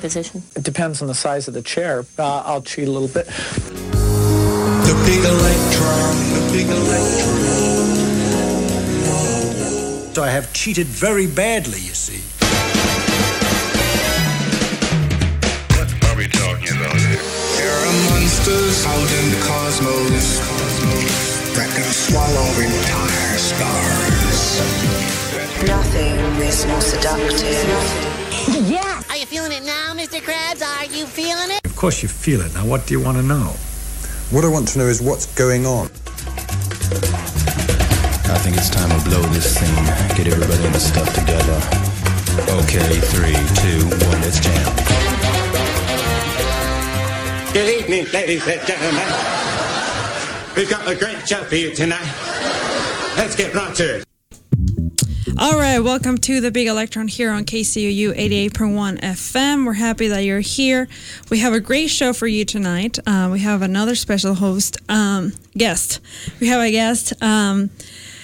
position? It depends on the size of the chair. Uh, I'll cheat a little bit. The big electron, the big electron. So I have cheated very badly, you see. What are we talking about here? There are monsters out in the cosmos that can swallow entire stars. Nothing is more seductive. Are Mr. Krabs? Are you feeling it? Of course you feel it. Now, what do you want to know? What I want to know is what's going on. I think it's time to blow this thing. Get everybody in the stuff together. Okay, three, two, one, let's jam. Good evening, ladies and gentlemen. We've got a great show for you tonight. Let's get right to it. All right, welcome to the Big Electron here on KCOU 88.1 FM. We're happy that you're here. We have a great show for you tonight. Uh, we have another special host, um, guest. We have a guest. Um,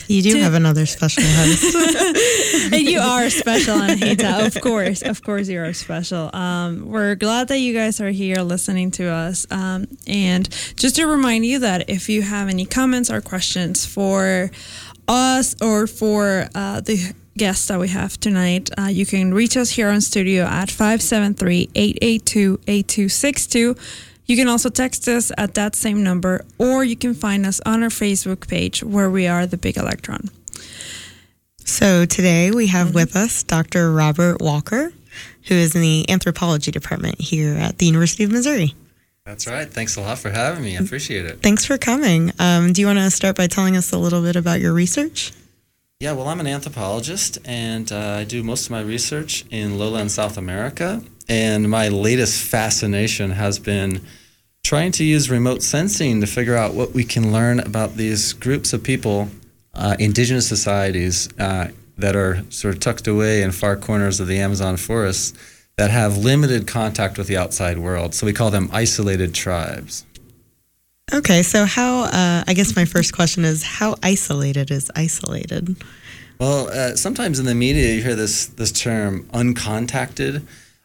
You do To- have another special host. and you are special, Anahita. Of course, of course, you are special. Um, we're glad that you guys are here listening to us. Um, and just to remind you that if you have any comments or questions for us or for uh, the guests that we have tonight, uh, you can reach us here on studio at 573 882 8262. You can also text us at that same number, or you can find us on our Facebook page where we are the Big Electron. so today we have with us Dr. Robert Walker, who is in the anthropology department here at the University of Missouri. That's right. Thanks a lot for having me. I appreciate it. Thanks for coming. Um, do you want to start by telling us a little bit about your research? Yeah, well, I'm an anthropologist and uh, I do most of my research in lowland South America. And my latest fascination has been trying to use remote sensing to figure out what we can learn about these groups of people, uh, indigenous societies uh, that are sort of tucked away in far corners of the Amazon forests that have limited contact with the outside world. So we call them isolated tribes. Okay, so how, uh, I guess my first question is how isolated is isolated? Well, uh, sometimes in the media you hear this this term uncontacted,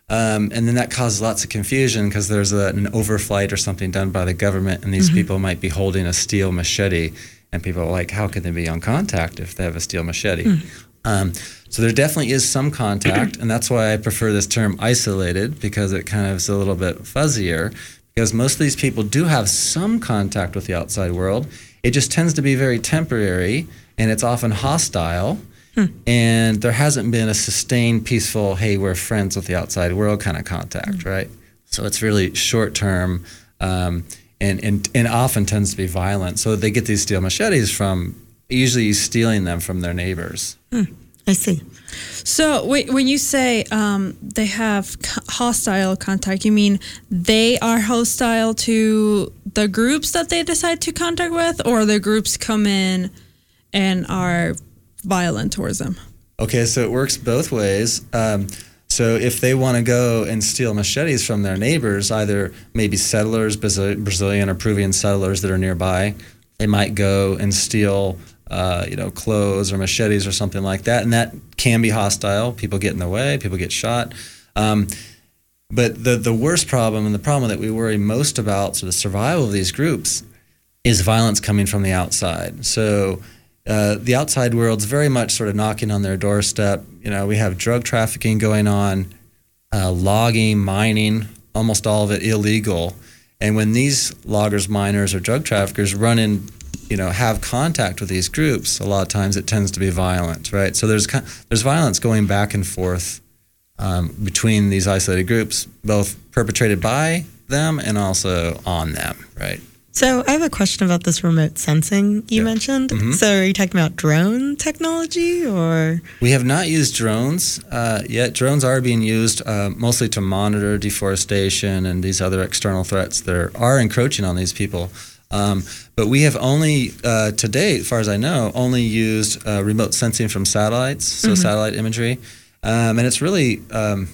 um, and then that causes lots of confusion because there's a, an overflight or something done by the government, and these Mhm. people might be holding a steel machete, and people are like, how can they be on contact if they have a steel machete? Hmm. Um, so there definitely is some contact, and that's why I prefer this term isolated because it kind of is a little bit fuzzier. Because most of these people do have some contact with the outside world, it just tends to be very temporary, and it's often hostile. And there hasn't been a sustained, peaceful, hey, we're friends with the outside world kind of contact, right? So it's really short term um, and, and, and often tends to be violent. So they get these steel machetes from usually stealing them from their neighbors. Hmm, I see. So when you say um, they have hostile contact, you mean they are hostile to the groups that they decide to contact with, or the groups come in and are violent towards them? Okay, so it works both ways. Um, so if they want to go and steal machetes from their neighbors, either maybe settlers, Brazilian or Peruvian settlers that are nearby, they might go and steal, uh, you know, clothes or machetes or something like that, and that can be hostile. People get in the way, people get shot. Um, but the the worst problem and the problem that we worry most about, so the survival of these groups, is violence coming from the outside. So uh, the outside world's very much sort of knocking on their doorstep. You know, we have drug trafficking going on, uh, logging, mining, almost all of it illegal. And when these loggers, miners, or drug traffickers run in, you know, have contact with these groups, a lot of times it tends to be violent, right? So there's there's violence going back and forth um, between these isolated groups, both perpetrated by them and also on them, right? So I have a question about this remote sensing you mentioned. Mhm. So are you talking about drone technology or? We have not used drones uh, yet. Drones are being used uh, mostly to monitor deforestation and these other external threats that are, are encroaching on these people. Um, but we have only, uh, to date, as far as I know, only used uh, remote sensing from satellites, so Mhm. satellite imagery. Um, and it's really, um,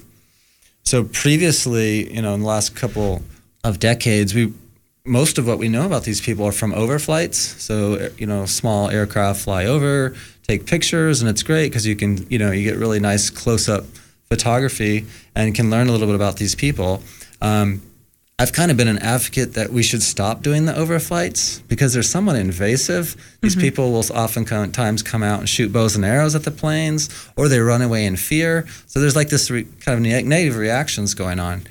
so previously, you know, in the last couple of decades, we most of what we know about these people are from overflights. So, you know, small aircraft fly over, take pictures, and it's great because you can, you know, you get really nice close up photography and can learn a little bit about these people. Um, I've kind of been an advocate that we should stop doing the overflights because they're somewhat invasive. These Mhm. people will oftentimes come out and shoot bows and arrows at the planes, or they run away in fear. So there's like this re- kind of ne- negative reactions going on,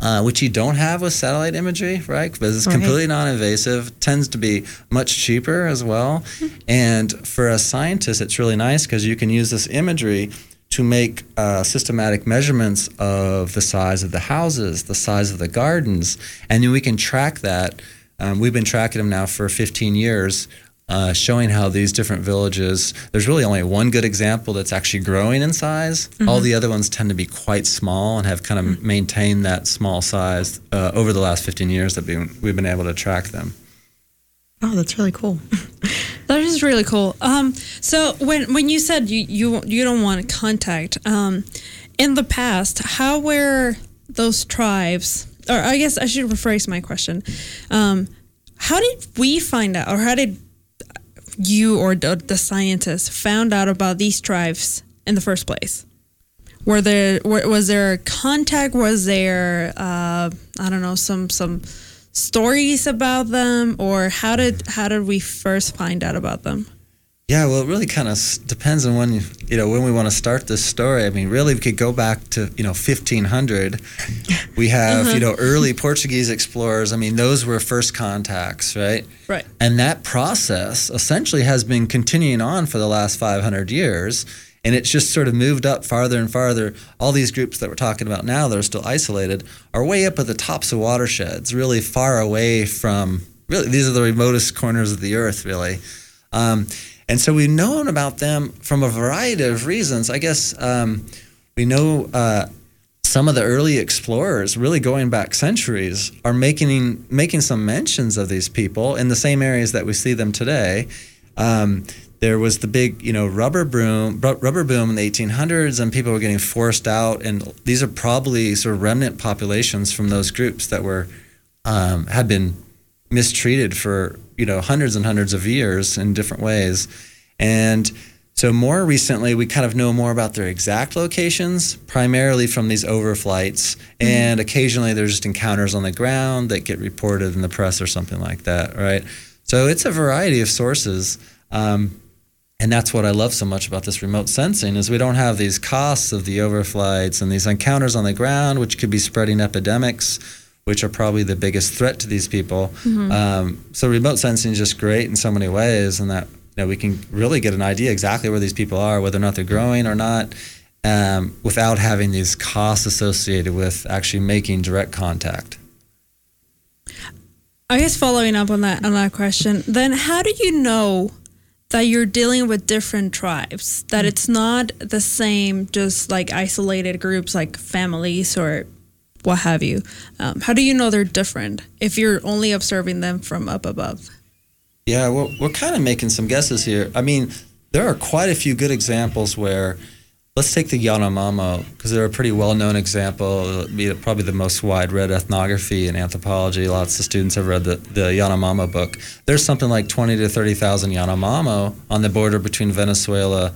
uh, which you don't have with satellite imagery, right? Because it's Right. completely non-invasive, tends to be much cheaper as well. and for a scientist, it's really nice because you can use this imagery to make uh, systematic measurements of the size of the houses, the size of the gardens, and then we can track that. Um, we've been tracking them now for 15 years, uh, showing how these different villages. There's really only one good example that's actually growing in size. All Mhm. the other ones tend to be quite small and have kind of maintained that small size uh, over the last 15 years that we've been able to track them. Oh, that's really cool. That is really cool. Um, so when when you said you you, you don't want to contact, um, in the past, how were those tribes? Or I guess I should rephrase my question. Um, how did we find out, or how did you or the, the scientists found out about these tribes in the first place? Were there was there contact? Was there uh, I don't know some some stories about them, or how did how did we first find out about them? Yeah, well, it really kind of depends on when you, you know when we want to start this story. I mean, really, we could go back to you know 1500. We have Uh-huh. you know early Portuguese explorers. I mean, those were first contacts, right? Right. And that process essentially has been continuing on for the last 500 years. And it's just sort of moved up farther and farther. All these groups that we're talking about now that are still isolated are way up at the tops of watersheds, really far away from, really, these are the remotest corners of the earth, really. Um, and so we've known about them from a variety of reasons. I guess um, we know uh, some of the early explorers, really going back centuries, are making making some mentions of these people in the same areas that we see them today. Um, there was the big, you know, rubber boom, rubber boom in the 1800s, and people were getting forced out. And these are probably sort of remnant populations from those groups that were um, had been mistreated for you know hundreds and hundreds of years in different ways. And so more recently, we kind of know more about their exact locations, primarily from these overflights, and occasionally there's just encounters on the ground that get reported in the press or something like that, right? So it's a variety of sources. Um, and that's what I love so much about this remote sensing is we don't have these costs of the overflights and these encounters on the ground, which could be spreading epidemics, which are probably the biggest threat to these people. Mhm. Um, so remote sensing is just great in so many ways, and that you know we can really get an idea exactly where these people are, whether or not they're growing or not, um, without having these costs associated with actually making direct contact. I guess following up on that on that question, then how do you know that you're dealing with different tribes? That it's not the same, just like isolated groups like families or what have you. Um, how do you know they're different if you're only observing them from up above? Yeah, well, we're kind of making some guesses here. I mean, there are quite a few good examples where, let's take the Yanomamo, because they're a pretty well known example, be probably the most wide read ethnography in anthropology. Lots of students have read the, the Yanomamo book. There's something like 20 to 30,000 Yanomamo on the border between Venezuela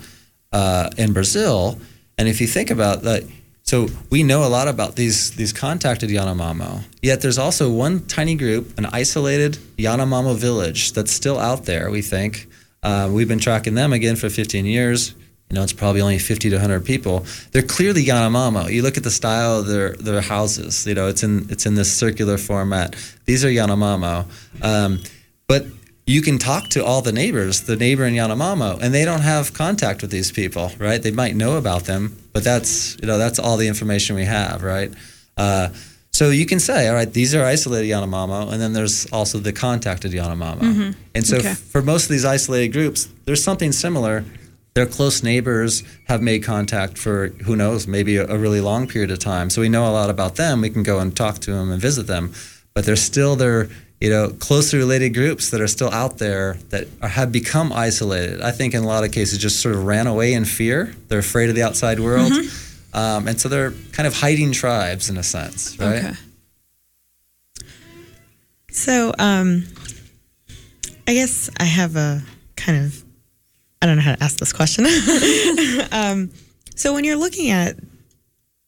uh, and Brazil. And if you think about that, so we know a lot about these these contacted Yanomamo. Yet there's also one tiny group, an isolated Yanomamo village that's still out there. We think uh, we've been tracking them again for 15 years. You know, it's probably only 50 to 100 people. They're clearly Yanomamo. You look at the style of their their houses. You know, it's in it's in this circular format. These are Yanomamo, um, but you can talk to all the neighbors, the neighbor in Yanomamo, and they don't have contact with these people, right? They might know about them, but that's you know that's all the information we have, right? Uh, so you can say, all right, these are isolated Yanomamo, and then there's also the contacted Yanomamo. Mhm. And so Okay. f- for most of these isolated groups, there's something similar. Their close neighbors have made contact for who knows, maybe a, a really long period of time. So we know a lot about them. We can go and talk to them and visit them, but there's still their you know closely related groups that are still out there that are, have become isolated. I think in a lot of cases just sort of ran away in fear. They're afraid of the outside world, um, and so they're kind of hiding tribes in a sense, right? Okay. So, um, I guess I have a kind of, I don't know how to ask this question. um, so, when you're looking at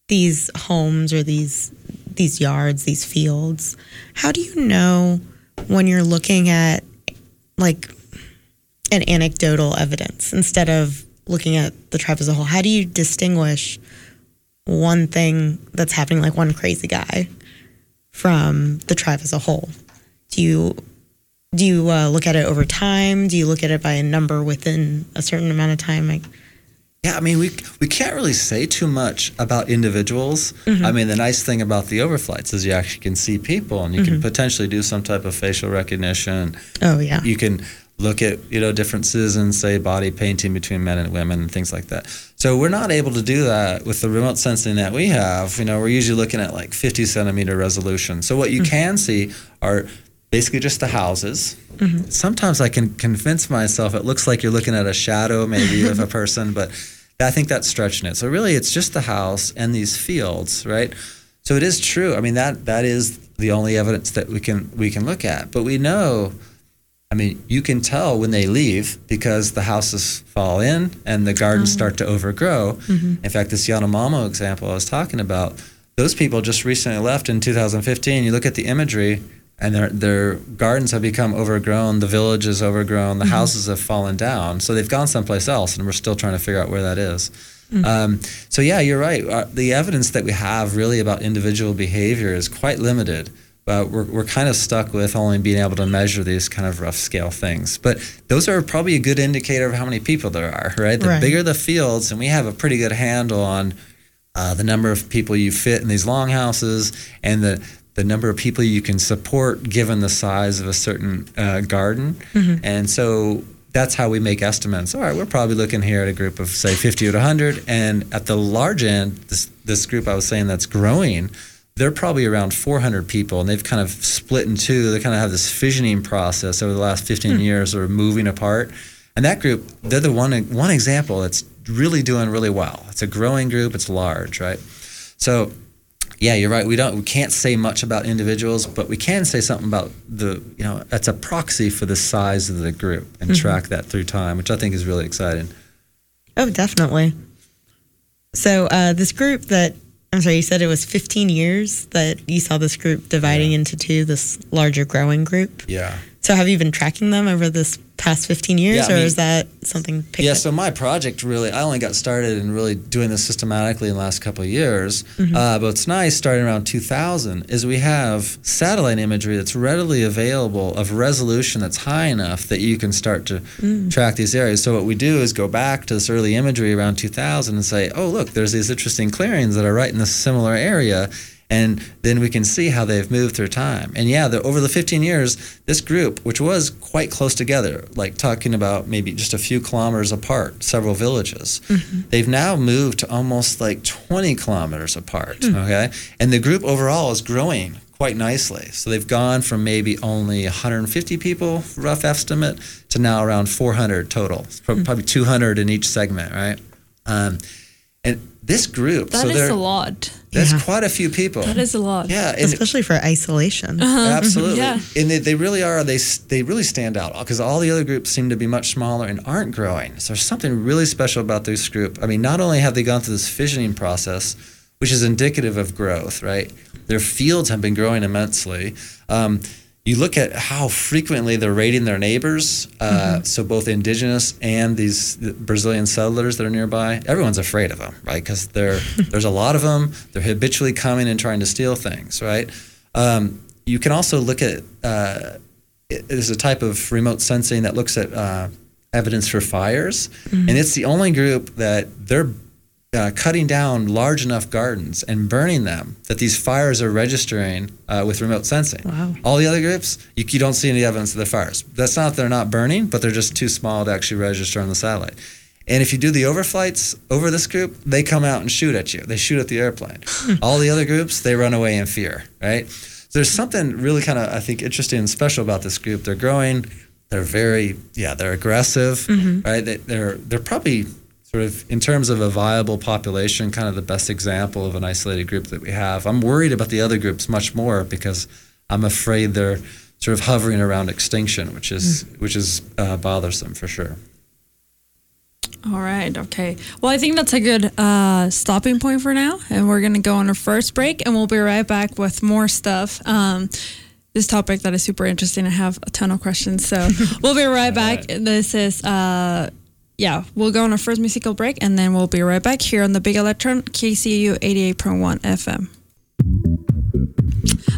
these homes or these these yards, these fields, how do you know when you're looking at like an anecdotal evidence instead of looking at the tribe as a whole? How do you distinguish one thing that's happening, like one crazy guy, from the tribe as a whole? Do you do you uh, look at it over time? Do you look at it by a number within a certain amount of time? Like, Yeah, I mean, we we can't really say too much about individuals. Mhm. I mean, the nice thing about the overflights is you actually can see people, and you can Mhm. potentially do some type of facial recognition. Oh, yeah. You can look at you know differences in say body painting between men and women and things like that. So we're not able to do that with the remote sensing that we have. You know, we're usually looking at like 50 centimeter resolution. So what you can see are basically just the houses. Sometimes I can convince myself it looks like you're looking at a shadow maybe of a person, but I think that's stretching it. So really it's just the house and these fields, right? So it is true. I mean that that is the only evidence that we can we can look at. But we know I mean, you can tell when they leave because the houses fall in and the gardens start to overgrow. Mhm. In fact, this Yanomamo example I was talking about, those people just recently left in 2015. You look at the imagery, and their their gardens have become overgrown. The village is overgrown. The Mhm. houses have fallen down. So they've gone someplace else, and we're still trying to figure out where that is. Mm. Um, so yeah, you're right. Uh, the evidence that we have really about individual behavior is quite limited. But we're, we're kind of stuck with only being able to measure these kind of rough scale things. But those are probably a good indicator of how many people there are, right? The Right. bigger the fields, and we have a pretty good handle on uh, the number of people you fit in these longhouses and the the number of people you can support given the size of a certain uh, garden. Mhm. And so that's how we make estimates. All right, we're probably looking here at a group of say 50 to 100, and at the large end, this this group I was saying that's growing, they're probably around 400 people, and they've kind of split in two. They kind of have this fissioning process over the last 15 Hmm. years, or moving apart. And that group, they're the one one example that's really doing really well. It's a growing group. It's large, right? So yeah, you're right. We don't we can't say much about individuals, but we can say something about the you know that's a proxy for the size of the group and Mhm. track that through time, which I think is really exciting. oh, definitely. So uh, this group that I'm sorry, you said it was 15 years that you saw this group dividing into two, this larger growing group. Yeah. So have you been tracking them over this past 15 years, Yeah, I or mean- is that something yeah, up? so my project really, I only got started in really doing this systematically in the last couple of years. Mhm. Uh, but what's nice, starting around 2000, is we have satellite imagery that's readily available of resolution that's high enough that you can start to Mm. track these areas. So what we do is go back to this early imagery around 2000 and say, oh, look, there's these interesting clearings that are right in this similar area. And then we can see how they've moved through time. And yeah, the, over the 15 years, this group, which was quite close together, like talking about maybe just a few kilometers apart, several villages, they've now moved to almost like 20 kilometers apart. Hmm. Okay. And the group overall is growing quite nicely. So they've gone from maybe only 150 people, rough estimate, to now around 400 total. Hmm. Probably 200 in each segment, right? Um, and this group, That so is they're- a lot. That's Yeah. quite a few people. That is a lot. Yeah, and- Especially for isolation. Uh-huh. Absolutely. Yeah. And they, they really are, They they really stand out because all the other groups seem to be much smaller and aren't growing. So there's something really special about this group. I mean, not only have they gone through this fissioning process, which is indicative of growth, right? Their fields have been growing immensely. Um, you look at how frequently they're raiding their neighbors. Uh, So both indigenous and these Brazilian settlers that are nearby, everyone's afraid of them, right? Because there's a lot of them. They're habitually coming and trying to steal things, right? Um, you can also look at uh, it- there's a type of remote sensing that looks at uh, evidence for fires, and it's the only group that they're uh, cutting down large enough gardens and burning them that these fires are registering uh, with remote sensing. Wow. All the other groups, you, you don't see any evidence of the fires. That's not that they're not burning, but they're just too small to actually register on the satellite. And if you do the overflights over this group, they come out and shoot at you. They shoot at the airplane. All the other groups, they run away in fear, right? So there's something really kind of, I think, interesting and special about this group. They're growing. They're very, yeah, they're aggressive, Mhm. right? They, they're they're probably sort of in terms of a viable population, kind of the best example of an isolated group that we have. I'm worried about the other groups much more because I'm afraid they're sort of hovering around extinction, which is which is uh, bothersome for sure. All right. Okay. Well, I think that's a good uh, stopping point for now, and we're gonna go on our first break, and we'll be right back with more stuff. Um, this topic that is super interesting. I have a ton of questions, so we'll be right back. This is. Uh, yeah, we'll go on our first musical break and then we'll be right back here on the Big Electron, KCOU 88.1 FM.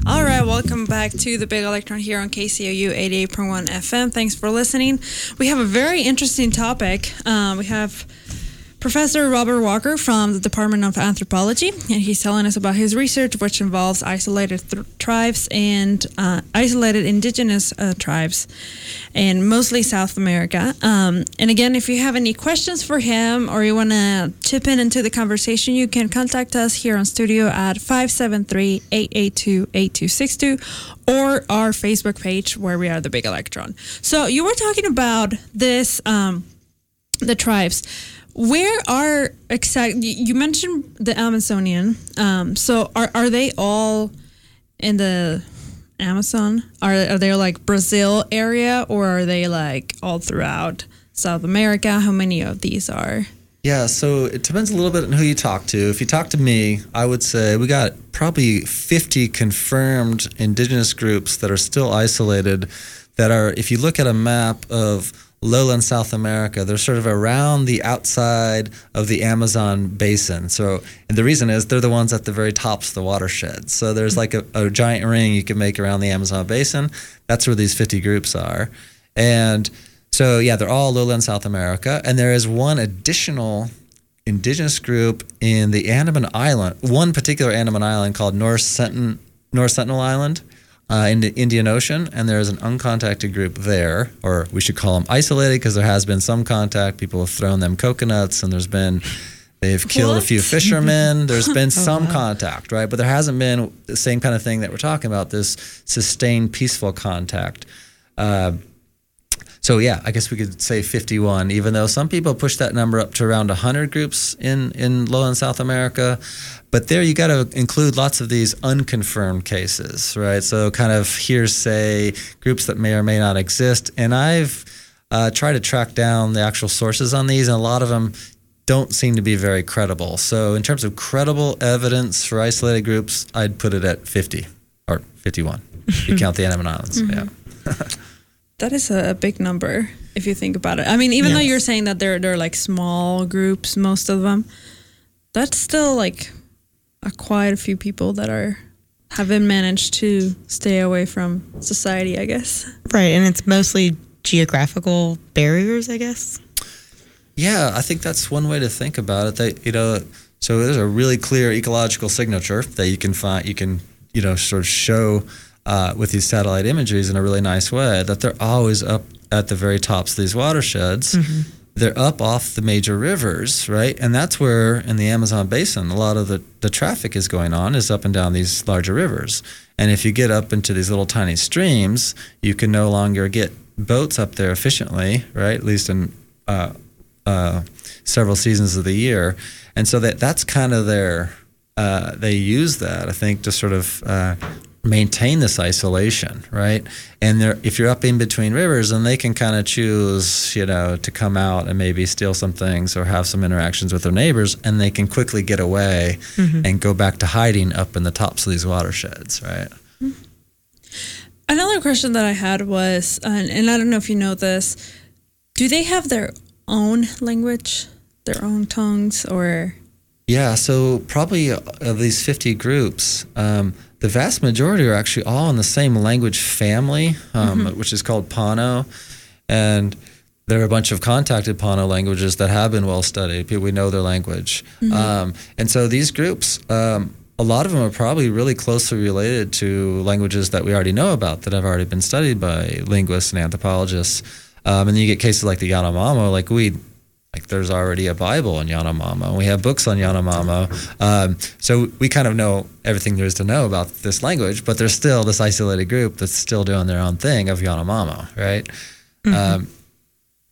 All right, welcome back to the Big Electron here on KCOU 88.1 FM. Thanks for listening. We have a very interesting topic. Um, we have Professor Robert Walker from the Department of Anthropology, and he's telling us about his research, which involves isolated th- tribes and uh, isolated indigenous uh, tribes, and mostly South America. Um, and again, if you have any questions for him or you want to chip in into the conversation, you can contact us here on studio at 573 882 8262 or our Facebook page where we are the Big Electron. So you were talking about this, um, the tribes. Where are exact? You mentioned the Amazonian. Um, so are are they all in the Amazon? Are are they like Brazil area, or are they like all throughout South America? How many of these are? Yeah, so it depends a little bit on who you talk to. If you talk to me, I would say we got probably 50 confirmed indigenous groups that are still isolated. That are, if you look at a map of lowland South America. They're sort of around the outside of the Amazon basin. So, and the reason is they're the ones at the very tops of the watershed. So there's like a, a giant ring you can make around the Amazon basin. That's where these 50 groups are. And so, yeah, they're all lowland South America. And there is one additional indigenous group in the Andaman Island, one particular Andaman Island called North Sentinel, North Sentinel Island uh, in the Indian Ocean, and there is an uncontacted group there, or we should call them isolated because there has been some contact. People have thrown them coconuts, and there's been they've killed What? a few fishermen. There's been Oh, some wow. contact, right? But there hasn't been the same kind of thing that we're talking about. This sustained peaceful contact. Uh, so yeah, I guess we could say 51, even though some people push that number up to around 100 groups in in Lowland South America. But there you got to include lots of these unconfirmed cases, right? So kind of hearsay groups that may or may not exist. And I've uh, tried to track down the actual sources on these, and a lot of them don't seem to be very credible. So in terms of credible evidence for isolated groups, I'd put it at 50 or 51. if you count the Andaman Islands, yeah. That is a, big number if you think about it. I mean, even though you're saying that they're they're like small groups, most of them, that's still like quite a few people that are haven't managed to stay away from society. I guess. Right, and it's mostly geographical barriers, I guess. Yeah, I think that's one way to think about it. That you know, so there's a really clear ecological signature that you can find. You can you know sort of show uh, with these satellite imageries in a really nice way that they're always up at the very tops of these watersheds. They're up off the major rivers, right? And that's where in the Amazon basin a lot of the, the traffic is going on is up and down these larger rivers. And if you get up into these little tiny streams, you can no longer get boats up there efficiently, right? At least in uh, uh, several seasons of the year, and so that that's kind of their uh, they use that I think to sort of uh, maintain this isolation, right? And they're, if you're up in between rivers, then they can kind of choose, you know, to come out and maybe steal some things or have some interactions with their neighbors, and they can quickly get away Mhm. and go back to hiding up in the tops of these watersheds, right? Another question that I had was, and, and I don't know if you know this, do they have their own language, their own tongues, or Yeah, so probably of these 50 groups, um, the vast majority are actually all in the same language family, um, Mhm. which is called Pano. And there are a bunch of contacted Pano languages that have been well studied. People, we know their language. Mhm. Um, and so these groups, um, a lot of them are probably really closely related to languages that we already know about that have already been studied by linguists and anthropologists. Um, and then you get cases like the Yanomamo, like we like there's already a Bible in Yanomamo. and We have books on Yanomamo. Um, so we kind of know everything there is to know about this language, but there's still this isolated group that's still doing their own thing of Yanomamo, right? Um,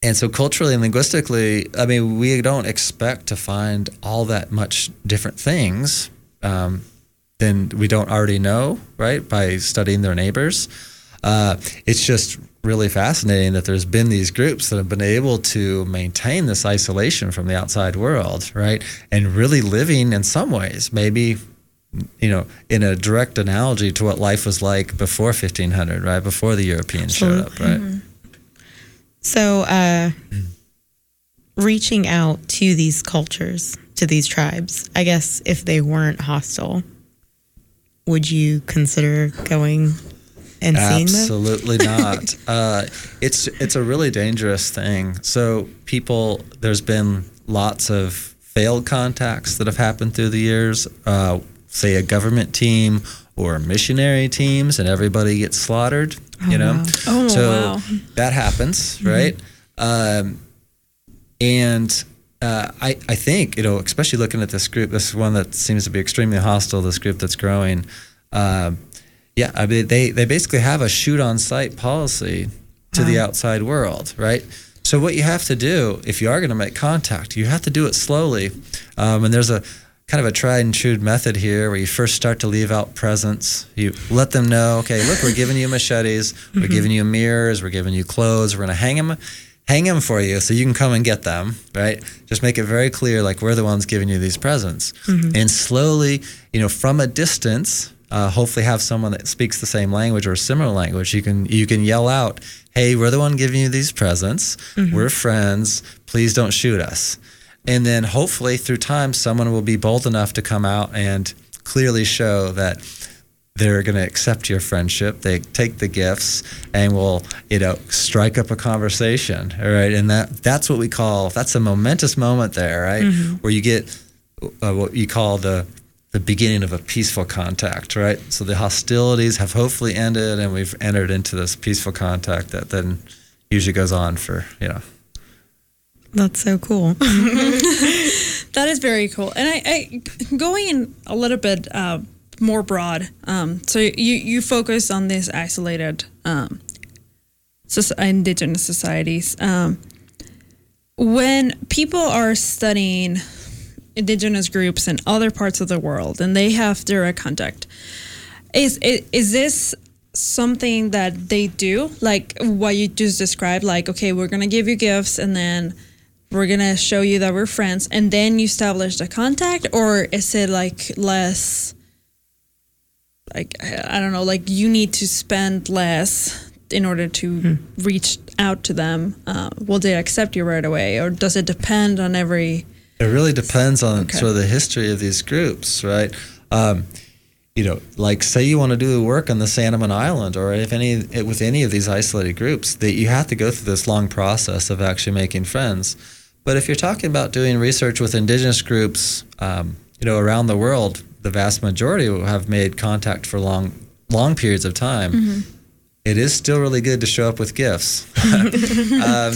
and so culturally and linguistically, I mean, we don't expect to find all that much different things um, than we don't already know, right? By studying their neighbors. Uh, it's just really fascinating that there's been these groups that have been able to maintain this isolation from the outside world, right? And really living in some ways, maybe you know, in a direct analogy to what life was like before 1500, right? Before the Europeans showed up, right? Mhm. So, uh, reaching out to these cultures, to these tribes, I guess if they weren't hostile, would you consider going and? Absolutely not. uh, it's it's a really dangerous thing. So people, there's been lots of failed contacts that have happened through the years. Uh, say a government team or missionary teams, and everybody gets slaughtered. you know, wow. Oh, so wow. that happens, right? Um, and uh, I, I think you know, especially looking at this group, this is one that seems to be extremely hostile. This group that's growing. Um, yeah, I mean, they they basically have a shoot on sight policy to the uh-huh. outside world, right? So what you have to do if you are going to make contact, you have to do it slowly. Um, and there's a kind of a tried and true method here where you first start to leave out presents. You let them know, okay, look, we're giving you machetes, we're mm-hmm. giving you mirrors, we're giving you clothes, we're going to hang them hang them for you so you can come and get them, right? Just make it very clear like we're the ones giving you these presents. Mm-hmm. And slowly, you know, from a distance, uh, hopefully have someone that speaks the same language or similar language. You can you can yell out, "Hey, we're the one giving you these presents. We're friends. Please don't shoot us." And then hopefully through time, someone will be bold enough to come out and clearly show that they're going to accept your friendship. They take the gifts and will, you know, strike up a conversation. All right, and that that's what we call that's a momentous moment there, right, where you get uh, what you call the the beginning of a peaceful contact, right? So the hostilities have hopefully ended, and we've entered into this peaceful contact that then usually goes on for you know That's so cool. That is very cool. And I, I going a little bit uh, more broad. Um, so you you focus on these isolated um, indigenous societies. Um, when people are studying indigenous groups in other parts of the world and they have direct contact, is is, is this something that they do? Like what you just described like okay we're gonna give you gifts and then we're gonna show you that we're friends and then you establish the contact? Or is it like less like i don't know like you need to spend less in order to reach out to them uh, will they accept you right away? Or does it depend on every It really depends on Okay. sort of the history of these groups, right? Um, you know, like say you want to do work on the Andaman Island or if any with any of these isolated groups, that you have to go through this long process of actually making friends. But if you're talking about doing research with indigenous groups, um, you know, around the world, the vast majority will have made contact for long, long periods of time. It is still really good to show up with gifts. um,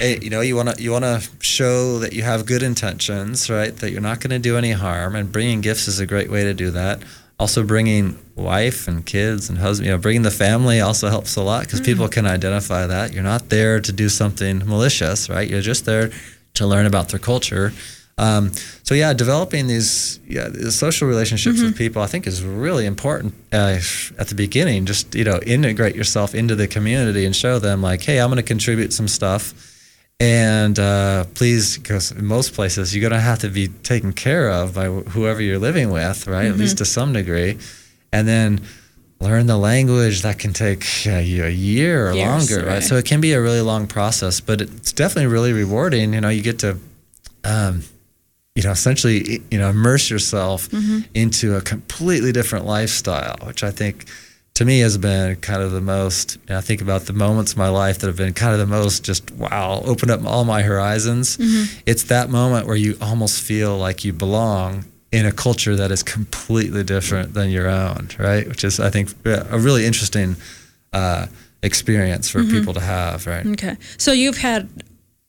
eh, you know, you want to you want to show that you have good intentions, right? That you're not going to do any harm, and bringing gifts is a great way to do that. Also, bringing wife and kids and husband, you know, bringing the family also helps a lot because people can identify that you're not there to do something malicious, right? You're just there to learn about their culture. Um, so yeah, developing these yeah the social relationships with people I think is really important uh, at the beginning. Just you know integrate yourself into the community and show them like, hey, I'm going to contribute some stuff, and uh, please, because in most places you're going to have to be taken care of by wh- whoever you're living with, right? At least to some degree, and then learn the language that can take you a year or Years, longer, right? right. So it can be a really long process, but it's definitely really rewarding. You know, you get to um, you know, essentially, you know, immerse yourself into a completely different lifestyle, which I think to me has been kind of the most, you know, I think about the moments in my life that have been kind of the most just, wow, open up all my horizons. It's that moment where you almost feel like you belong in a culture that is completely different than your own, right? Which is, I think, a really interesting uh, experience for people to have, right? okay so you've had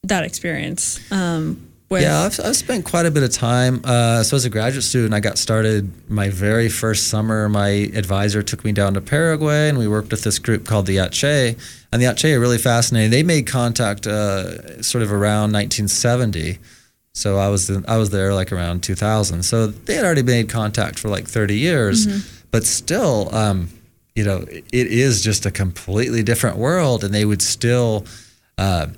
that experience um, with Yeah, I've, I've spent quite a bit of time. Uh, so as a graduate student, I got started my very first summer. My advisor took me down to Paraguay, and we worked with this group called the Ache. And the Ache are really fascinating. They made contact uh, sort of around 1970. So I was I was there like around 2000. So they had already made contact for like 30 years, but still, um, you know, it is just a completely different world, and they would still. Uh,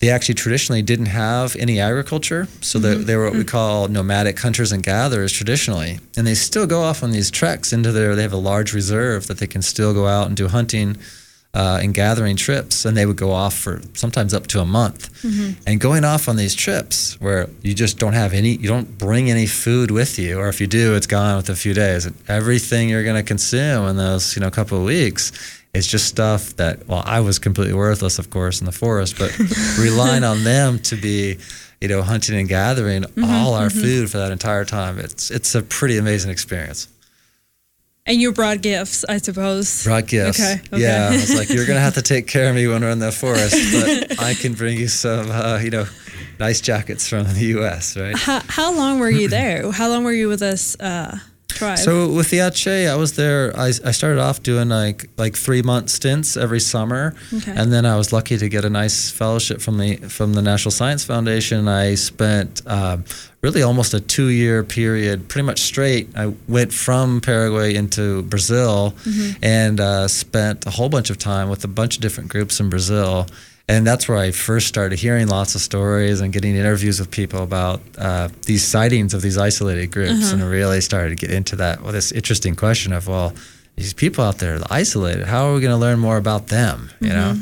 they actually traditionally didn't have any agriculture, so they, mm-hmm. they were what we mm-hmm. call nomadic hunters and gatherers traditionally, and they still go off on these treks into their. They have a large reserve that they can still go out and do hunting uh, and gathering trips, and they would go off for sometimes up to a month. Mm-hmm. And going off on these trips where you just don't have any, you don't bring any food with you, or if you do, it's gone with a few days. And everything you're going to consume in those, you know, couple of weeks is just stuff that, well, I was completely worthless, of course, in the forest, but relying on them to be, you know, hunting and gathering all our food for that entire time. It's it's a pretty amazing experience. And you brought gifts, I suppose. Brought gifts. Okay, okay. Yeah, I was like, you're gonna have to take care of me when we're in the forest, but I can bring you some, uh, you know, nice jackets from the U.S. Right. How, how long were you there? How long were you with us? uh, tribe? So with the Ache, I was there. I, I started off doing like like three month stints every summer, Okay. and then I was lucky to get a nice fellowship from the from the National Science Foundation. I spent um, really almost a two year period, pretty much straight. I went from Paraguay into Brazil, and uh, spent a whole bunch of time with a bunch of different groups in Brazil. And that's where I first started hearing lots of stories and getting interviews with people about uh, these sightings of these isolated groups, and I really started to get into that. Well, this interesting question of well, these people out there isolated. How are we going to learn more about them? You know?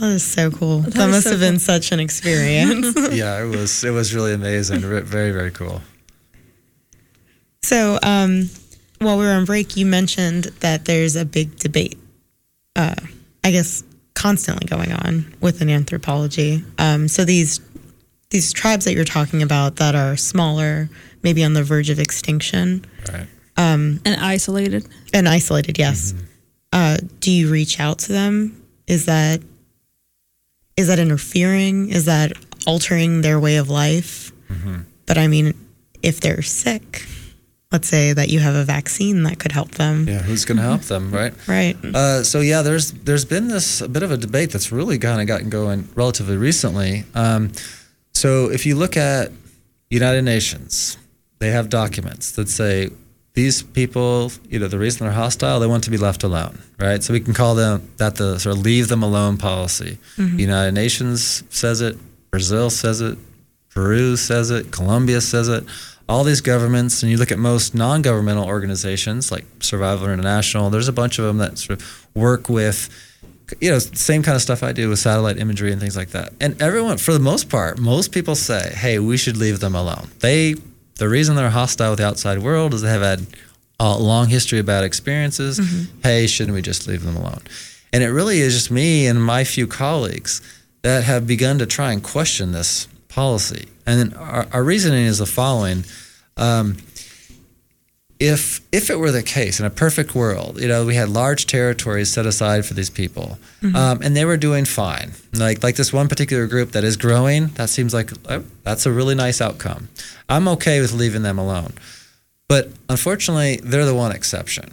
That is so cool. That must so have been such an experience. yeah, it was. It was really amazing. Re- Very very cool. so, um, while we were on break, you mentioned that there's a big debate, uh, I guess, constantly going on within anthropology. Um, so these these tribes that you're talking about that are smaller, maybe on the verge of extinction Right. and isolated. and isolated, yes. Uh, do you reach out to them? Is that is that interfering? Is that altering their way of life? But I mean, if they're sick, let's say that you have a vaccine that could help them, Yeah. Who's going to help them? Right. right? Uh, so yeah, there's there's been this a bit of a debate that's really kind of gotten going relatively recently. Um, so if you look at United Nations, they have documents that say these people, you know, the reason they're hostile, they want to be left alone, right? So we can call them that the sort of leave them alone policy. United Nations says it, Brazil says it, Peru says it, Colombia says it. All these governments, and you look at most non-governmental organizations like Survival International. There's a bunch of them that sort of work with, you know, same kind of stuff I do with satellite imagery and things like that. And everyone, for the most part, most people say, "Hey, we should leave them alone." They, the reason they're hostile with the outside world is they have had a long history of bad experiences. Mm-hmm. Hey, shouldn't we just leave them alone? And it really is just me and my few colleagues that have begun to try and question this policy. And then our, our reasoning is the following. Um, if if it were the case in a perfect world, you know, we had large territories set aside for these people, um, and they were doing fine. Like like this one particular group that is growing, that seems like uh, that's a really nice outcome. I'm okay with leaving them alone, but unfortunately, they're the one exception.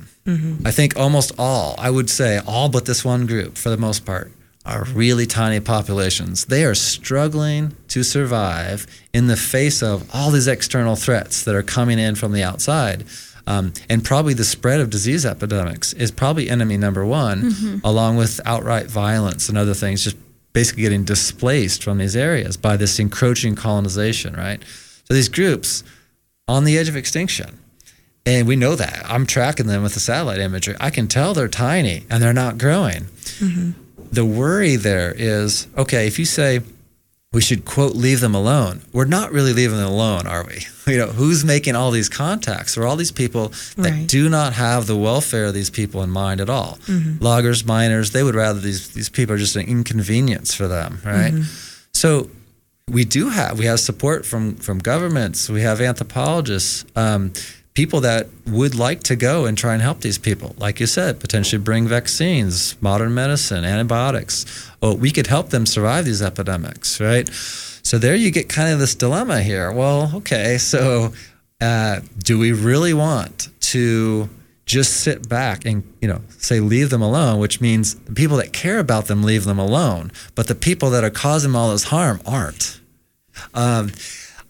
I think almost all, I would say all but this one group, for the most part, are really tiny populations. They are struggling to survive in the face of all these external threats that are coming in from the outside. Um, and probably the spread of disease epidemics is probably enemy number one, along with outright violence and other things, just basically getting displaced from these areas by this encroaching colonization, right? So these groups on the edge of extinction. And we know that. I'm tracking them with the satellite imagery. I can tell they're tiny and they're not growing. The worry there is okay, if you say we should, quote, leave them alone, we're not really leaving them alone, are we? You know, who's making all these contacts? Are all these people that Right. do not have the welfare of these people in mind at all. Loggers, miners, they would rather these, these people are just an inconvenience for them, right? So we do have we have support from from governments. We have anthropologists, um, people that would like to go and try and help these people. Like you said, potentially bring vaccines, modern medicine, antibiotics. Oh, we could help them survive these epidemics, right? So there you get kind of this dilemma here. Well, okay, so uh, do we really want to? just sit back and you know say leave them alone which means the people that care about them leave them alone but the people that are causing all this harm aren't um,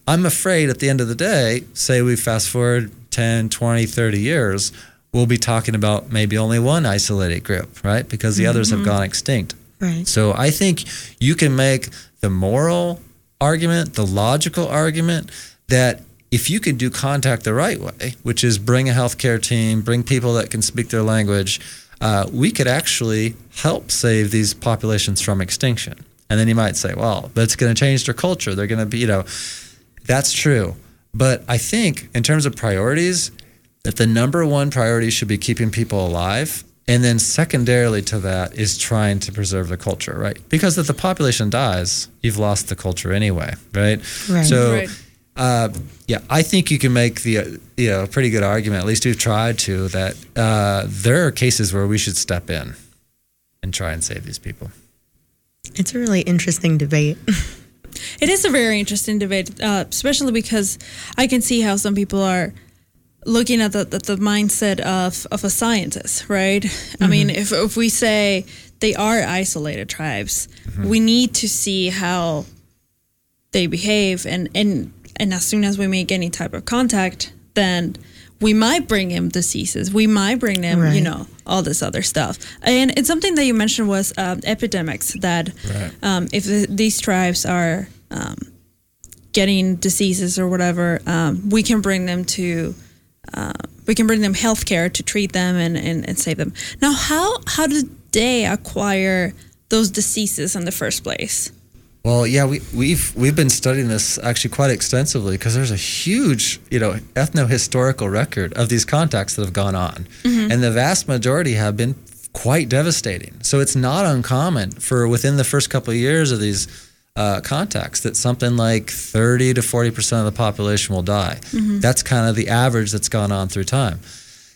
i'm afraid at the end of the day say we fast forward 10 20 30 years we'll be talking about maybe only one isolated group, right? Because the others have gone extinct. Right. So I think you can make the moral argument, the logical argument that if you can do contact the right way, which is bring a healthcare team, bring people that can speak their language, uh, we could actually help save these populations from extinction. And then you might say, well, but it's going to change their culture. They're going to be, you know, that's true. But I think in terms of priorities, that the number one priority should be keeping people alive. And then secondarily to that is trying to preserve the culture, right? Because if the population dies, you've lost the culture anyway, right? Right. So, Right. Uh, yeah, I think you can make the uh, you know pretty good argument. At least we've tried to that uh, there are cases where we should step in and try and save these people. It's a really interesting debate. It is a very interesting debate, uh, especially because I can see how some people are looking at the, the, the mindset of, of a scientist, right? I mean, if, if we say they are isolated tribes, we need to see how they behave. And, and, and as soon as we make any type of contact, then we might bring them diseases. We might bring them, you know, all this other stuff. And it's something that you mentioned was um, epidemics that Right. um, if the, these tribes are um, getting diseases or whatever, um, we can bring them to uh, we can bring them healthcare to treat them and, and, and save them. Now, how how did they acquire those diseases in the first place? Well, yeah, we, we've we've been studying this actually quite extensively because there's a huge, you know, ethno-historical record of these contacts that have gone on, Mhm. and the vast majority have been quite devastating. So it's not uncommon for within the first couple of years of these uh, contacts that something like 30 to 40 percent of the population will die. Mhm. That's kind of the average that's gone on through time.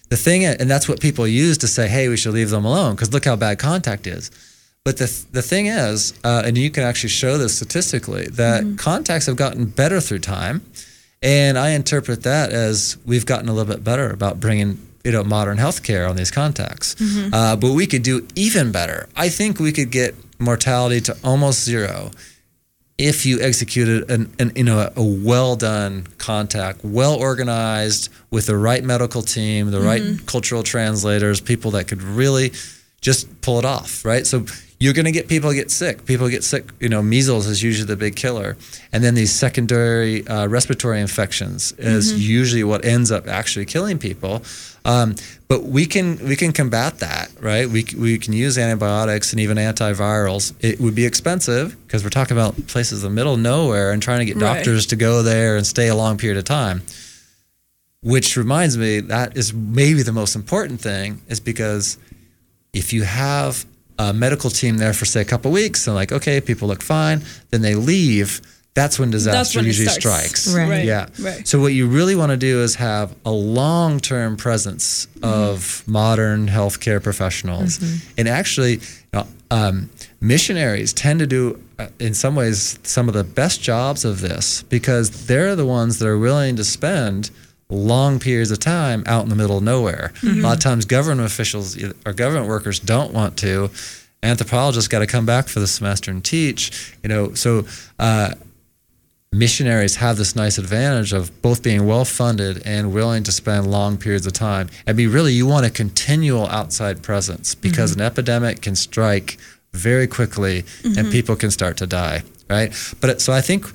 The thing, and that's what people use to say, "Hey, we should leave them alone," because look how bad contact is. But the the thing is, uh, and you can actually show this statistically, that contacts have gotten better through time, and I interpret that as we've gotten a little bit better about bringing you know modern healthcare on these contacts. Mhm. Uh, but we could do even better. I think we could get mortality to almost zero if you executed an, an you know a, well done contact, well organized with the right medical team, the right Mhm. cultural translators, people that could really just pull it off, right? So you're going to get people get sick. People get sick. You know, measles is usually the big killer, and then these secondary uh, respiratory infections is Mhm. usually what ends up actually killing people. Um, but we can we can combat that, right? We we can use antibiotics and even antivirals. It would be expensive because we're talking about places in the middle of nowhere and trying to get Right. doctors to go there and stay a long period of time. Which reminds me, that is maybe the most important thing, is because if you have a medical team there for say a couple weeks and like okay people look fine then they leave that's when disaster when usually starts. strikes Right. Right. yeah Right. so what you really want to do is have a long-term presence of modern healthcare professionals Mhm. and actually you know, um, missionaries tend to do uh, in some ways some of the best jobs of this because they're the ones that are willing to spend long periods of time out in the middle of nowhere. Mhm. A lot of times, government officials or government workers don't want to. Anthropologists got to come back for the semester and teach. You know, so uh, missionaries have this nice advantage of both being well funded and willing to spend long periods of time. I mean, really, you want a continual outside presence because Mhm. an epidemic can strike very quickly and Mhm. people can start to die, right? But so I think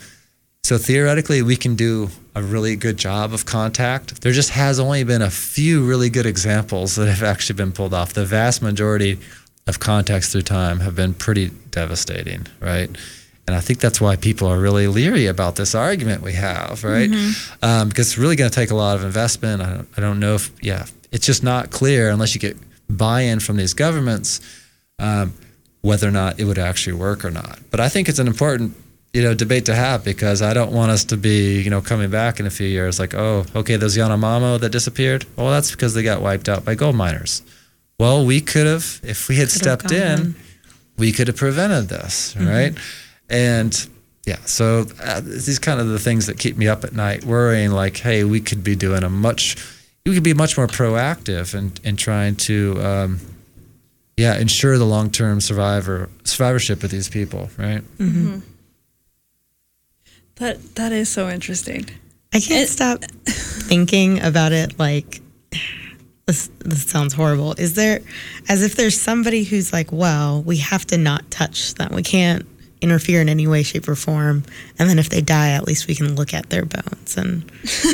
so theoretically, we can do a really good job of contact. There just has only been a few really good examples that have actually been pulled off. The vast majority of contacts through time have been pretty devastating, right? And I think that's why people are really leery about this argument we have, right? Mhm. Um, because it's really going to take a lot of investment. I don't, I don't know if, yeah, it's just not clear unless you get buy in from these governments um, whether or not it would actually work or not. But I think it's an important you know debate to have because I don't want us to be you know coming back in a few years like oh okay those Yanomamo that disappeared well that's because they got wiped out by gold miners. Well, we could have if we had Could stepped in, on. we could have prevented this, Mhm. right? And yeah, so uh, these kind of the things that keep me up at night, worrying like, hey, we could be doing a much, we could be much more proactive in in trying to, um, yeah, ensure the long term survivor survivorship of these people, right? Mhm. That that is so interesting. I can't stop thinking about it like this, this sounds horrible. Is there, as if there's somebody who's like, well, we have to not touch them. We can't interfere in any way, shape, or form. And then if they die, at least we can look at their bones and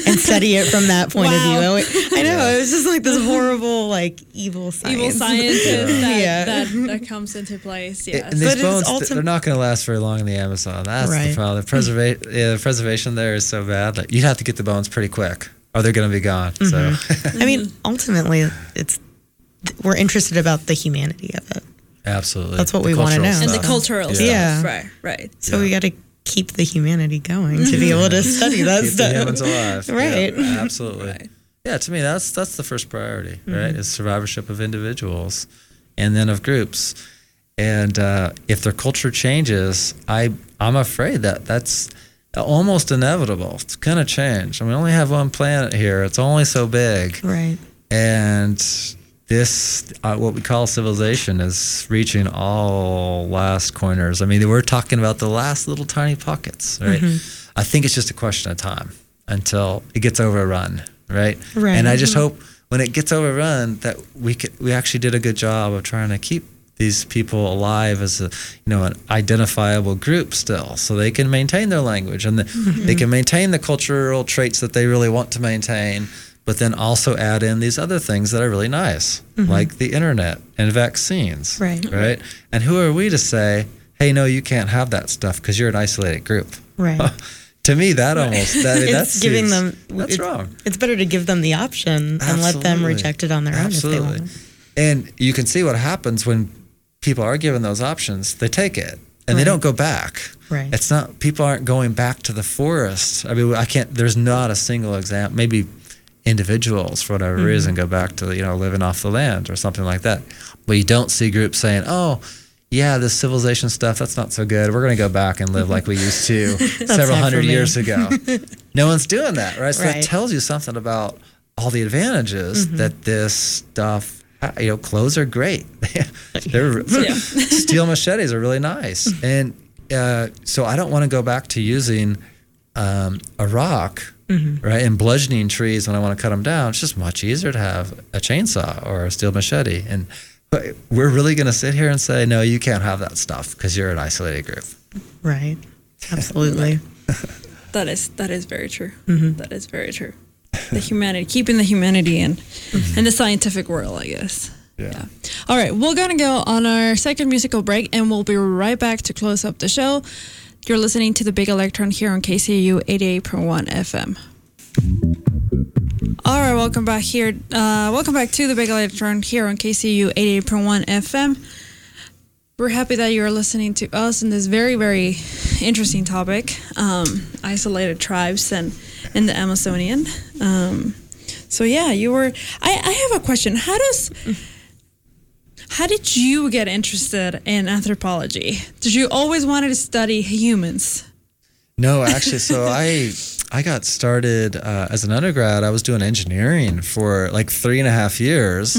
and study it from that point Wow. of view. I know it was just like this horrible, like evil science. Evil scientist that, Yeah. that, that comes into place. Yes. And these bones, th- they're not going to last very long in the Amazon. That's the Right. problem. The, preserva- yeah, the preservation there is so bad. Like you'd have to get the bones pretty quick, or they're going to be gone. So mm-hmm. I mean, ultimately, it's we're interested about the humanity of it. Absolutely, That's what The we wanna cultural know. and the cultural Yeah. stuff. Yeah. Right, right. So we got to keep the humanity going to be able to study that Keep stuff. the humans alive. Right. Yeah, absolutely. Yeah, to me, that's that's the first priority, right? Is survivorship of individuals, and then of groups. And uh, if their culture changes, I I'm afraid that that's almost inevitable. It's gonna change. I mean, we only have one planet here. It's only so big, Right. and this uh, what we call civilization is reaching all last corners. I mean, we're talking about the last little tiny pockets, right? I think it's just a question of time until it gets overrun, right? Right. And I just Mhm. hope when it gets overrun that we could, we actually did a good job of trying to keep these people alive as a you know an identifiable group still so they can maintain their language and the, they can maintain the cultural traits that they really want to maintain but then also add in these other things that are really nice mm-hmm. like the internet and vaccines Right. right and who are we to say hey no you can't have that stuff because you're an isolated group Right. to me that almost that, it's that's giving them. that's it's, wrong It's better to give them the option and let them reject it on their own if they Absolutely. want. And you can see what happens when people are given those options. They take it and they don't go back. Right. It's not people aren't going back to the forest. I mean, I can't. There's not a single example. Maybe individuals for whatever Mm-hmm. reason go back to you know living off the land or something like that. But you don't see groups saying, "Oh." Yeah, this civilization stuff, that's not so good. We're going to go back and live like we used to several hundred years ago. no one's doing that, right? So that tells you something about all the advantages Mm-hmm. that this stuff. You know, clothes are great. They're steel machetes are really nice, and uh, so I don't want to go back to using um, a rock, right, and bludgeoning trees when I want to cut them down. It's just much easier to have a chainsaw or a steel machete, and but we're really going to sit here and say, no, you can't have that stuff because you're an isolated group. Right. Absolutely. That is that is very true. Mm-hmm. That is very true. The humanity, keeping the humanity in, in the scientific world, I guess. Yeah. All right, we're gonna go on our second musical break, and we'll be right back to close up the show. You're listening to the Big Electron here on KCOU 88.1 FM. All right, welcome back here. Uh, welcome back to the Big Electron here on KCOU 88.1 FM. We're happy that you're listening to us in this very, very interesting topic um, isolated tribes and, in the Amazonian. Um, so, yeah, you were. I, I have a question. How does. How did you get interested in anthropology? Did you always wanted to study humans? No, actually, so I I got started uh, as an undergrad. I was doing engineering for like three and a half years,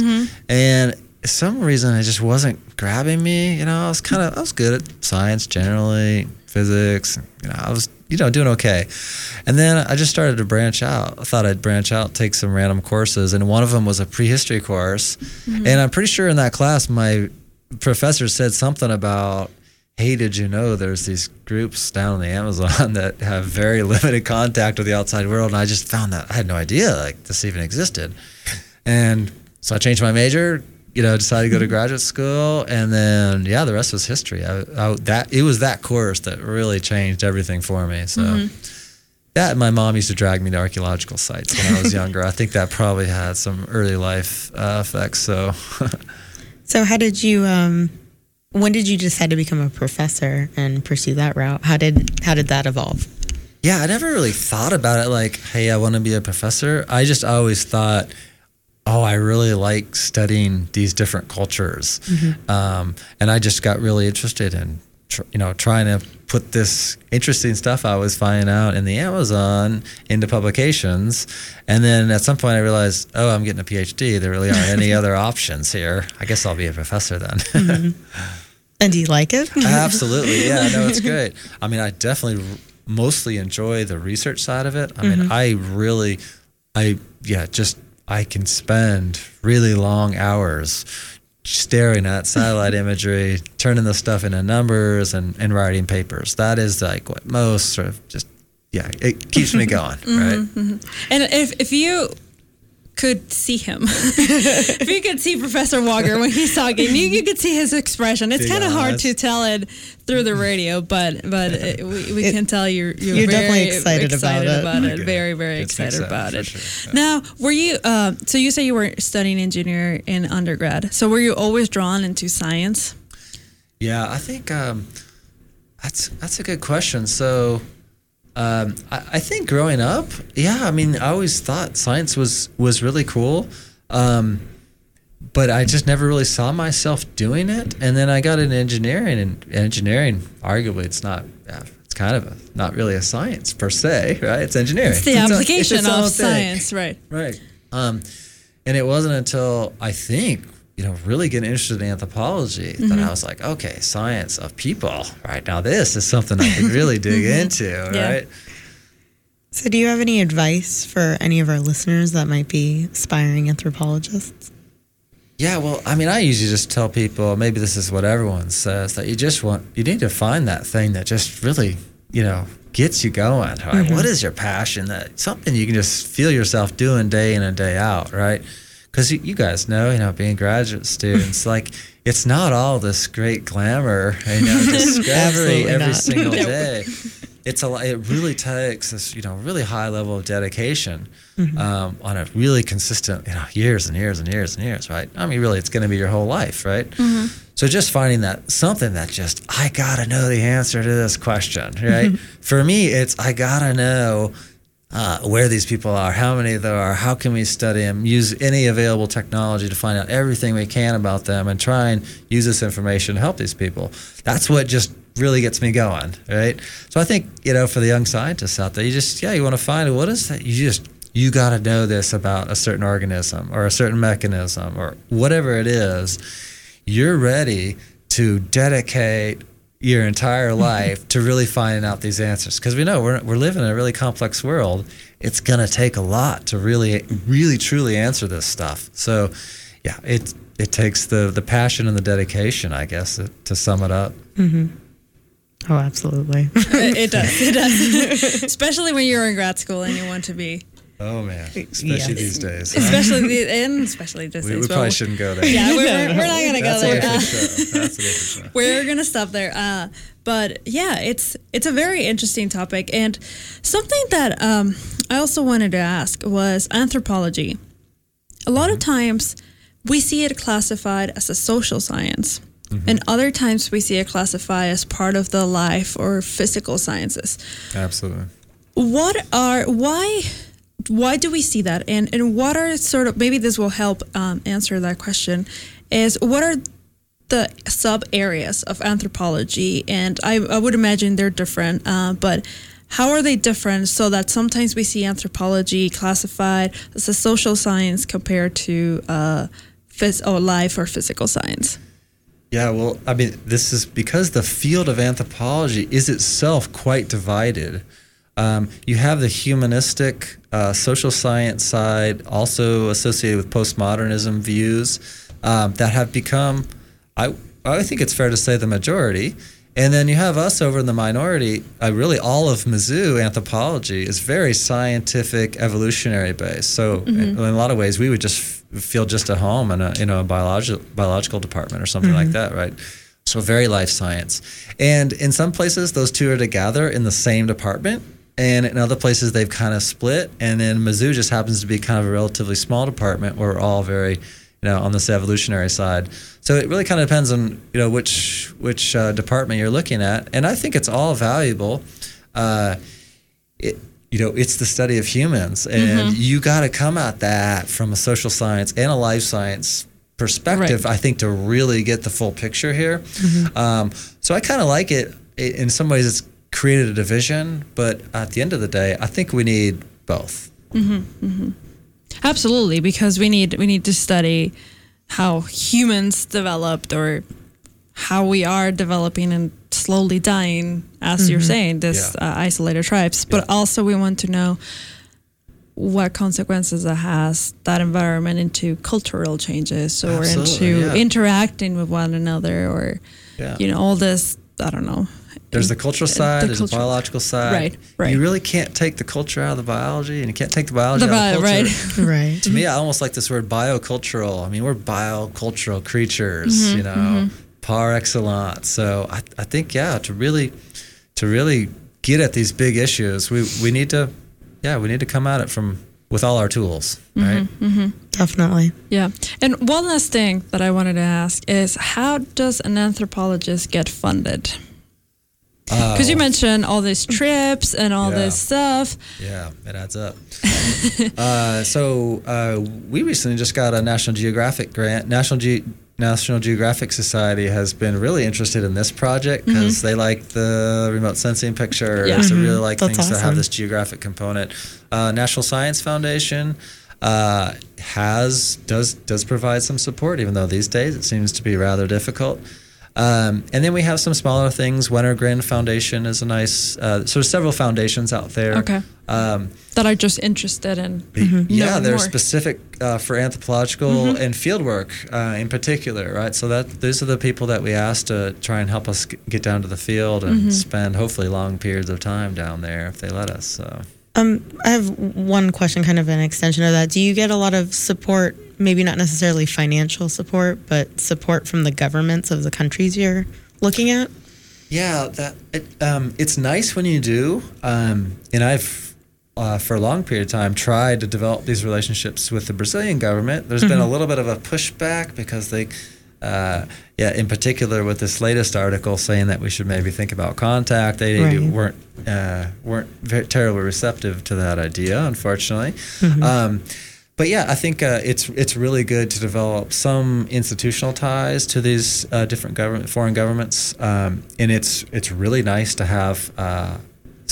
and some reason it just wasn't grabbing me. You know, I was kind of I was good at science generally, physics. You know, I was you know doing okay, and then I just started to branch out. I thought I'd branch out, take some random courses, and one of them was a prehistory course, mm-hmm. and I'm pretty sure in that class my professor said something about hey, did you know there's these groups down in the Amazon that have very limited contact with the outside world? And I just found that I had no idea like this even existed. And so I changed my major, you know, decided to go to graduate school, and then yeah, the rest was history. I, I, that it was that course that really changed everything for me. So. That my mom used to drag me to archaeological sites when I was younger. I think that probably had some early life uh, effects. So, So, how did you? Um, when did you decide to become a professor and pursue that route? How did how did that evolve? Yeah, I never really thought about it like, hey, I want to be a professor. I just always thought, oh, I really like studying these different cultures. Mm-hmm. Um, and I just got really interested in, tr- you know, trying to put this interesting stuff I was finding out in the Amazon into publications. And then at some point I realized, oh, I'm getting a PhD. There really aren't any other options here. I guess I'll be a professor then. Mm-hmm. And do you like it? Absolutely. Yeah, no, it's great. I mean, I definitely r- mostly enjoy the research side of it. I mean, mm-hmm. I really, I, yeah, just, I can spend really long hours staring at satellite imagery, turning the stuff into numbers and, and writing papers. That is like what most sort of just, yeah, it keeps me going, right? Mhm. And if, if you could see him, if you could see Professor Walker when he's talking, you, you could see his expression. It's kind of hard to tell it through the radio, but but uh, we, we It- can tell you're you're, you're very definitely excited about it. about it. Okay. Very very It's excited exciting, about it. sure. Now, were you? Uh, so you say you were studying engineer in undergrad. So were you always drawn into science? Yeah, I think um, that's that's a good question. So, um, I, I think growing up, yeah, I mean, I always thought science was was really cool, um, but I just never really saw myself doing it. And then I got into engineering, and engineering, arguably, it's not. It's kind of a, not really a science per se, right? It's engineering. It's the its application its own of thing. science, right? Right. Um, and it wasn't until I think, you know, really getting interested in anthropology that Mhm. I was like, okay, science of people. Right now, this is something I can really dig into. Yeah. Right. So, do you have any advice for any of our listeners that might be aspiring anthropologists? Yeah. Well, I mean, I usually just tell people maybe this is what everyone says that you just want, you need to find that thing that just really, you know, gets you going. Right? Mhm. What is your passion? That something you can just feel yourself doing day in and day out, right? Because you, you guys know, you know, being graduate students, like it's not all this great glamour, you know, discovery every not. single Nope. day. It's a. It really takes this, you know, really high level of dedication Mhm. um, on a really consistent, you know, years and years and years and years, right? I mean, really, it's going to be your whole life, right? Mm-hmm. So just finding that something that just I gotta know the answer to this question, right? For me, it's I gotta know uh, where these people are, how many there are, how can we study them, use any available technology to find out everything we can about them, and try and use this information to help these people. That's what just really gets me going, right? So I think you know for the young scientists out there, you just yeah, you want to find what is that you just you got to know this about a certain organism or a certain mechanism or whatever it is you're ready to dedicate your entire life to really finding out these answers because we know we're, we're living in a really complex world it's going to take a lot to really really truly answer this stuff so yeah it it takes the the passion and the dedication i guess to sum it up Mm-hmm. Oh, absolutely. it, it does. It does. Especially when you're in grad school and you want to be. Oh man especially Yes. these days huh? Especially the, and especially this we, days. we but probably shouldn't go there Yeah, we're, we're, we're not gonna That's go a there. different show. That's a different show. we're gonna stop there. Uh, but yeah, it's it's a very interesting topic, and something that um, I also wanted to ask was anthropology. A lot of times, we see it classified as a social science, and other times we see it classified as part of the life or physical sciences. absolutely What are why why do we see that? And and what are sort of maybe this will help um, answer that question is what are the sub areas of anthropology? And I, I would imagine they're different uh, but how are they different so that sometimes we see anthropology classified as a social science compared to uh, phys- or life or physical science? Yeah, well, I mean, this is because the field of anthropology is itself quite divided. Um, you have the humanistic, uh, social science side, also associated with postmodernism views um, that have become, I, I think it's fair to say, the majority. And then you have us over in the minority. Uh, really, all of Mizzou anthropology is very scientific, evolutionary based. So, in, Mhm. in a lot of ways, we would just f- feel just at home in a, in a biological biological department or something like Mhm. that, right? So, very life science. And in some places, those two are together in the same department. And in other places, they've kind of split. And then Mizzou just happens to be kind of a relatively small department where we're all very, you know, on this evolutionary side. So it really kind of depends on, you know, which which uh, department you're looking at. And I think it's all valuable. Uh, it, you know, it's the study of humans, and Mhm. you got to come at that from a social science and a life science perspective. I think to really get the full picture here. Mm-hmm. Um, so I kind of like it. I- In some ways, it's created a division, but at the end of the day, I think we need both. hmm hmm Absolutely, because we need we need to study how humans developed or how we are developing and slowly dying, as you're Mhm. saying, this uh, isolated tribes. But also, we want to know what consequences it has that environment into cultural changes or Absolutely, into yeah. interacting with one another or Yeah. you know all this I don't know. There's the cultural The side, there's cultural- the biological side. Right, right. You really can't take the culture out of the biology, and you can't take the biology The out of the culture. right. Right. To me, I almost like this word biocultural. I mean, we're biocultural creatures, Mm-hmm, you know, par excellence. So I, I think, yeah, to really, to really get at these big issues, we, we need to, yeah, we need to come at it from with all our tools, right? Mm-hmm. Definitely. Yeah. And one last thing that I wanted to ask is how does an anthropologist get funded? Because you mentioned all these trips and all Oh. Yeah. this stuff. Yeah, it adds up. uh, so uh, we recently just got a National Geographic grant. National Ge- National Geographic Society has been really interested in this project because they like the remote sensing pictures. Yeah. They really like That's things that have this geographic component. Uh, National Science Foundation uh, has does does provide some support, even though these days it seems to be rather difficult. Um, and then we have some smaller things. Wenner-Gren Foundation is a nice. Uh, so there's several foundations out there. Okay. Um, That are just interested in. yeah, they're more. Mm-hmm. specific uh, for anthropological and field work uh, in particular, right? So that those are the people that we asked to try and help us get down to the field and Mm-hmm. spend hopefully long periods of time down there if they let us. So Um, I have one question, kind of an extension of that. Do you get a lot of support, maybe not necessarily financial support, but support from the governments of the countries you're looking at? yeah, that it, um, it's nice when you do, um, and I've. Uh, for a long period of time, tried to develop these relationships with the Brazilian government. There's been a little bit of a pushback because they, uh, yeah, in particular with this latest article saying that we should maybe think about contact, they Right. weren't uh, weren't very terribly receptive to that idea, unfortunately. Um, but yeah, I think uh, it's it's really good to develop some institutional ties to these uh, different government foreign governments, um, and it's it's really nice to have.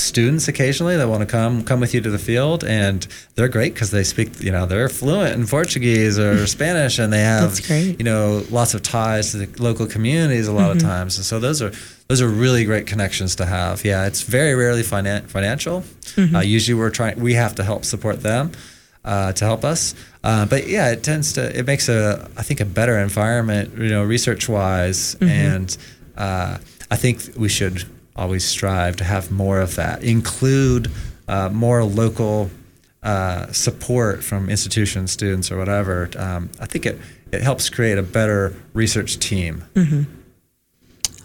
Students occasionally that want to come come with you to the field and they're great because they speak you know they're fluent in portuguese or spanish and they have you know lots of ties to the local communities a lot of times and so those are those are really great connections to have. Yeah it's very rarely finan- financial. Uh, usually we're trying we have to help support them uh, to help us. Uh, but yeah it tends to it makes a i think a better environment you know research wise and uh, i think we should always strive to have more of that include uh, more local uh, support from institutions, students, or whatever, um, I think it, it helps create a better research team.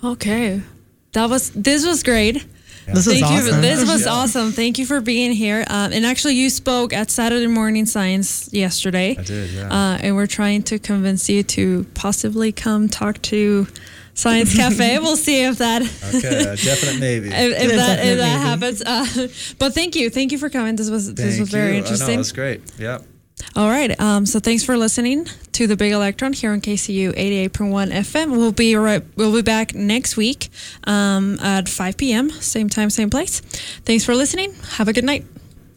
Okay. That was this was great. This is Thank you. awesome. This was awesome. Thank you for being here. Um, and actually, you spoke at Saturday Morning Science yesterday. I did, yeah. Uh, and we're trying to convince you to possibly come talk to Science Cafe. we'll see if that Okay, a definite maybe. if, if that if that happens. Uh, but thank you, thank you for coming. This was this Thank was very you. interesting. I know, was great. Yeah. All right. Um, so thanks for listening to the Big Electron here on KCOU 88.1 FM. We'll be right. We'll be back next week um, at 5 p.m. Same time, same place. Thanks for listening. Have a good night.